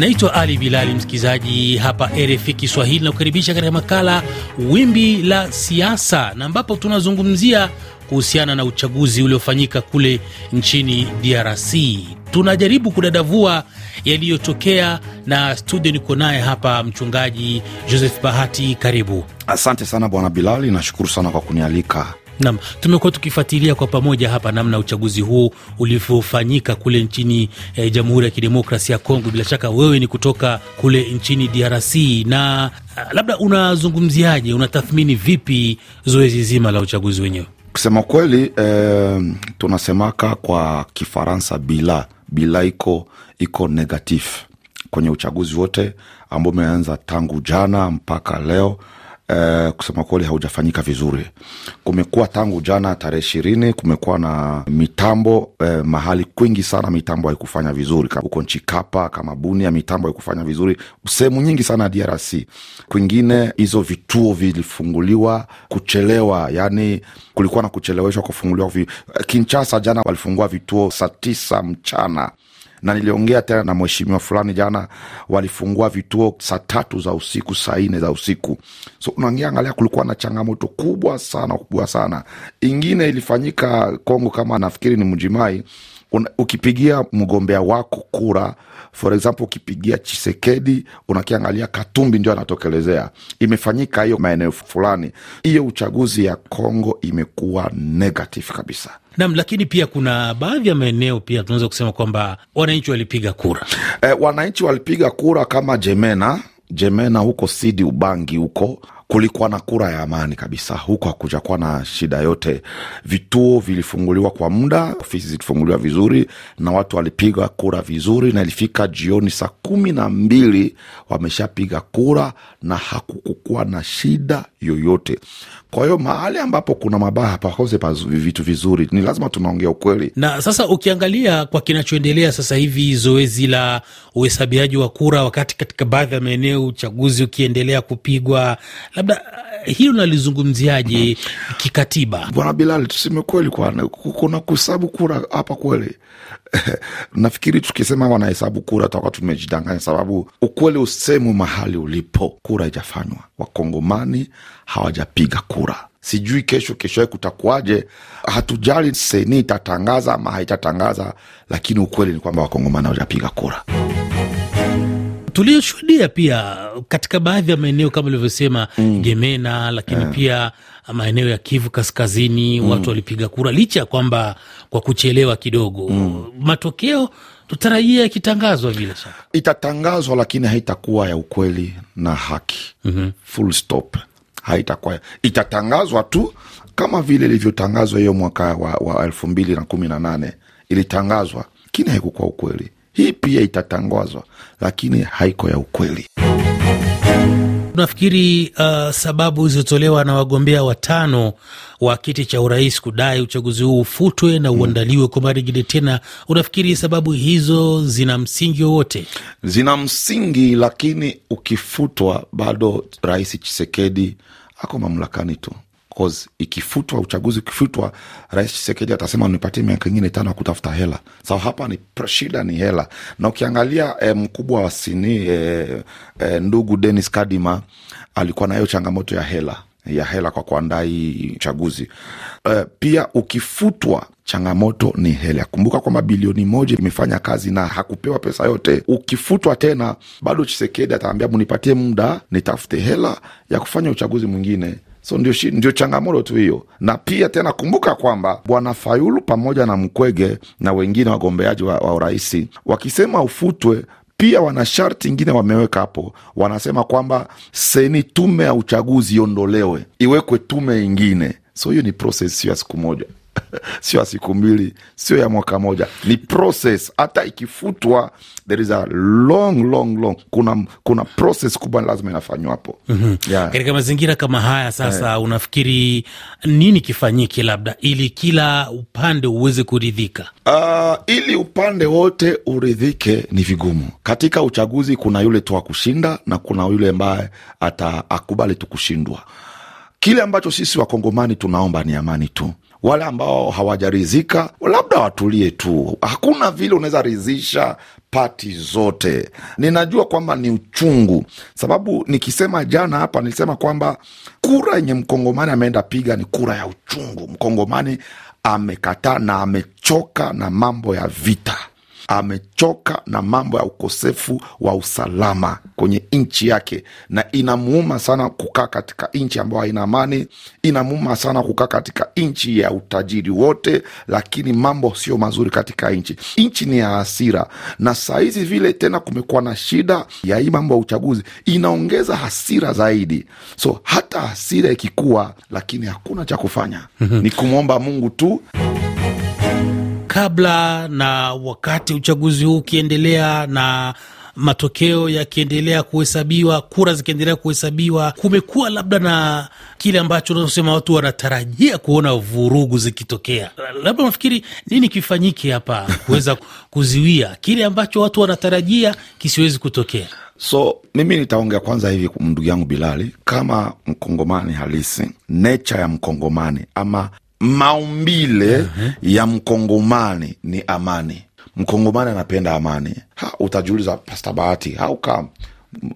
Naitwa Ali Bilali, msikilizaji hapa RFI Kiswahili na kukaribisha katika makala Wimbi la Siasa, na ambapo tunazungumzia kuhusiana na uchaguzi uliofanyika kule nchini DRC. Tunajaribu kudadavua yaliyotokea, na studio niko naye hapa mchungaji Joseph Bahati. Karibu. Asante sana bwana Bilali, nashukuru sana kwa kunialika. Nam, tumekuwa tukifuatilia kwa pamoja hapa namna uchaguzi huu ulivyofanyika kule nchini e, Jamhuri ya Kidemokrasia ya Kongo. Bila shaka wewe ni kutoka kule nchini DRC na a, labda unazungumziaje, unatathmini vipi zoezi zima la uchaguzi wenyewe? Kusema kweli eh, tunasemaka kwa Kifaransa bila bila iko iko negatif kwenye uchaguzi wote ambao umeanza tangu jana mpaka leo Uh, kusema kweli haujafanyika vizuri. Kumekuwa tangu jana tarehe ishirini, kumekuwa na mitambo uh, mahali kwingi sana mitambo haikufanya vizuri, huko Nchikapa kama Bunia mitambo haikufanya vizuri sehemu nyingi sana DRC. Kwingine hizo vituo vilifunguliwa kuchelewa, yani kulikuwa na kucheleweshwa kufunguliwa. Kinchasa jana walifungua vituo saa tisa mchana na niliongea tena na mheshimiwa fulani jana, walifungua vituo saa tatu za usiku, saa nne za usiku. So unangiangalia, kulikuwa na changamoto kubwa sana kubwa sana. Ingine ilifanyika Kongo, kama nafikiri ni Mjimai, ukipigia mgombea wako kura for example, ukipigia Chisekedi unakiangalia Katumbi ndio anatokelezea. Imefanyika hiyo maeneo fulani. Hiyo uchaguzi ya Kongo imekuwa negative kabisa. Nam, lakini pia kuna baadhi ya maeneo pia tunaweza kusema kwamba wananchi walipiga kura. eh, wananchi walipiga kura kama Jemena, Jemena huko Sidi Ubangi huko kulikuwa na kura ya amani kabisa huko, hakujakuwa na shida yote. Vituo vilifunguliwa kwa muda, ofisi zilifunguliwa vizuri na watu walipiga kura vizuri, na ilifika jioni saa kumi na mbili wameshapiga kura na hakukukuwa na shida yoyote. Kwa hiyo mahali ambapo kuna mabaya hapakose vitu vizuri, ni lazima tunaongea ukweli. Na sasa ukiangalia kwa kinachoendelea sasa hivi, zoezi la uhesabiaji wa kura, wakati katika baadhi ya maeneo uchaguzi ukiendelea kupigwa, labda hilo nalizungumziaje kikatiba? Bwana Bilali, tuseme kweli, kuna kuhesabu kura hapa kweli nafikiri tukisema wanahesabu kura tutakuwa tumejidanganya, sababu ukweli usemwe mahali ulipo, kura haijafanywa, wakongomani hawajapiga kura. Sijui kesho keshoe kutakuwaje, hatujali seni itatangaza ama haitatangaza, lakini ukweli ni kwamba wakongomani hawajapiga kura tulioshuhudia pia katika baadhi ya maeneo kama ulivyosema mm. Gemena, lakini yeah. pia maeneo ya Kivu Kaskazini mm. watu walipiga kura licha ya kwamba kwa kuchelewa kidogo mm. matokeo tutarajia yakitangazwa, bila shaka itatangazwa, lakini haitakuwa ya ukweli na haki mm -hmm. full stop, haitakuwa itatangazwa tu kama vile ilivyotangazwa hiyo mwaka wa, wa elfu mbili na kumi na nane. Ilitangazwa, lakini haikukuwa ukweli. Hii pia itatangazwa, lakini haiko ya ukweli. Unafikiri uh, sababu zilizotolewa na wagombea watano wa kiti cha urais kudai uchaguzi huu ufutwe na uandaliwe kwa mara nyingine tena, unafikiri sababu hizo zina msingi wowote? Zina msingi, lakini ukifutwa bado Rais Chisekedi ako mamlakani tu cause ikifutwa uchaguzi ukifutwa, Rais Chisekedi atasema nipatie miaka ingine tano ya kutafuta hela. So hapa ni shida ni hela, na ukiangalia eh, mkubwa wa sini eh, eh, ndugu Denis Kadima alikuwa na hiyo changamoto ya hela ya hela kwa kuandaa hii uchaguzi. Uh, pia ukifutwa changamoto ni hela. Kumbuka kwamba bilioni moja imefanya kazi na hakupewa pesa yote. Ukifutwa tena, bado Chisekedi ataambia munipatie muda nitafute hela ya kufanya uchaguzi mwingine so ndio, ndio changamoto tu hiyo. Na pia tena kumbuka kwamba bwana Fayulu pamoja na Mkwege na wengine wagombeaji wa, wa urais wakisema ufutwe pia wana sharti ingine wameweka hapo, wanasema kwamba seni tume ya uchaguzi iondolewe, iwekwe tume ingine. So hiyo ni proses, ya siku moja sio ya siku mbili, sio ya mwaka moja, ni process. Hata ikifutwa there is a long long long, kuna kuna process kubwa lazima inafanywa hapo mm -hmm. yeah. Katika mazingira kama haya sasa, yeah. Unafikiri nini kifanyike labda ili kila upande uweze kuridhika? Uh, ili upande wote uridhike ni vigumu. Katika uchaguzi kuna yule tu akushinda na kuna yule ambaye ata akubali tu kushindwa. Kile ambacho sisi wakongomani tunaomba ni amani tu wale ambao hawajarizika labda watulie tu. Hakuna vile unaweza rizisha pati zote. Ninajua kwamba ni uchungu, sababu nikisema jana hapa nilisema kwamba kura yenye mkongomani ameenda piga ni kura ya uchungu. Mkongomani amekataa na amechoka na mambo ya vita amechoka na mambo ya ukosefu wa usalama kwenye nchi yake, na inamuuma sana kukaa katika nchi ambayo haina amani. Inamuuma sana kukaa katika nchi ya utajiri wote, lakini mambo sio mazuri katika nchi. Nchi ni ya hasira, na sahizi vile tena kumekuwa na shida ya hii mambo ya uchaguzi, inaongeza hasira zaidi. So hata hasira ikikuwa, lakini hakuna cha kufanya ni kumwomba Mungu tu kabla na wakati uchaguzi huu ukiendelea na matokeo yakiendelea kuhesabiwa, kura zikiendelea kuhesabiwa, kumekuwa labda na kile ambacho unazosema watu wanatarajia kuona vurugu zikitokea. Labda nafikiri nini kifanyike hapa kuweza kuziwia kile ambacho watu wanatarajia kisiwezi kutokea? So mimi nitaongea kwanza hivi, ndugu yangu Bilali, kama mkongomani halisi, nature ya mkongomani ama maumbile uh -huh. ya mkongomani ni amani. Mkongomani anapenda amani. Ha, utajiuliza Pasta Bahati, how come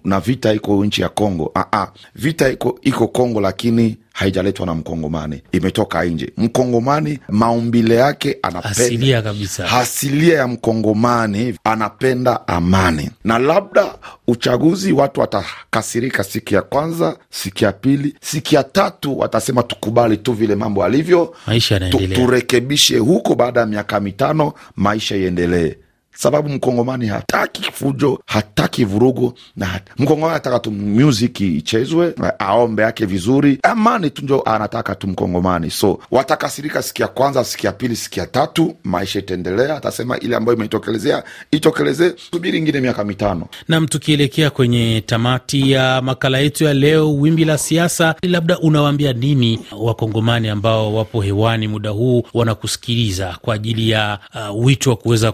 na vita iko nchi ya Kongo? Ah, ah, vita iko iko Kongo, lakini haijaletwa na Mkongomani, imetoka nje. Mkongomani maumbile yake anapenda Asilia kabisa. asilia ya Mkongomani anapenda amani, na labda uchaguzi watu watakasirika siku ya kwanza, siku ya pili, siku ya tatu watasema tukubali tu vile mambo alivyo, Maisha tu, yanaendelea. turekebishe huko. Baada ya miaka mitano maisha iendelee, sababu mkongomani hataki fujo, hataki vurugu na mkongomani anataka tu music ichezwe, aombe yake vizuri, amani tu njo anataka tu mkongomani. So watakasirika siku ya kwanza, siku ya pili, siku ya tatu, maisha itaendelea. Atasema ile ambayo imeitokelezea itokelezee, subiri ingine miaka mitano. Nam, tukielekea kwenye tamati ya makala yetu ya leo, wimbi la siasa, labda unawaambia nini wakongomani ambao wapo hewani muda huu wanakusikiliza kwa ajili ya uh, wito wa kuweza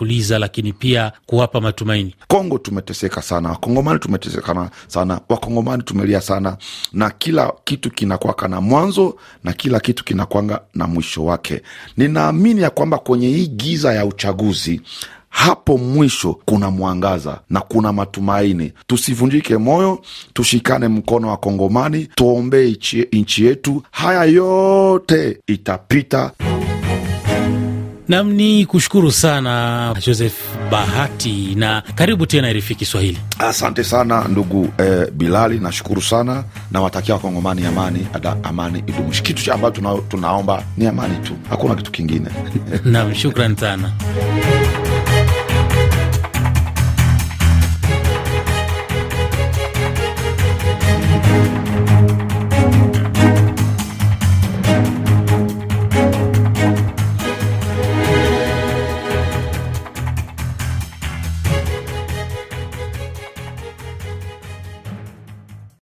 kuwatuliza, lakini pia kuwapa matumaini? Kongo tumeteseka sana, wakongomani tumeteseka sana, wakongomani tumelia sana, na kila kitu kinakwaka na mwanzo na kila kitu kinakwanga na mwisho wake. Ninaamini ya kwamba kwenye hii giza ya uchaguzi hapo mwisho kuna mwangaza na kuna matumaini. Tusivunjike moyo, tushikane mkono wa Kongomani, tuombee nchi yetu. Haya yote itapita. Nam ni kushukuru sana Joseph Bahati na karibu tena RFI Kiswahili. Asante sana ndugu eh, Bilali, nashukuru sana nawatakia Wakongomani amani, ada, amani idumushi. Kitu cha tuna, tunaomba ni amani tu, hakuna kitu kingine. Nam, shukran sana.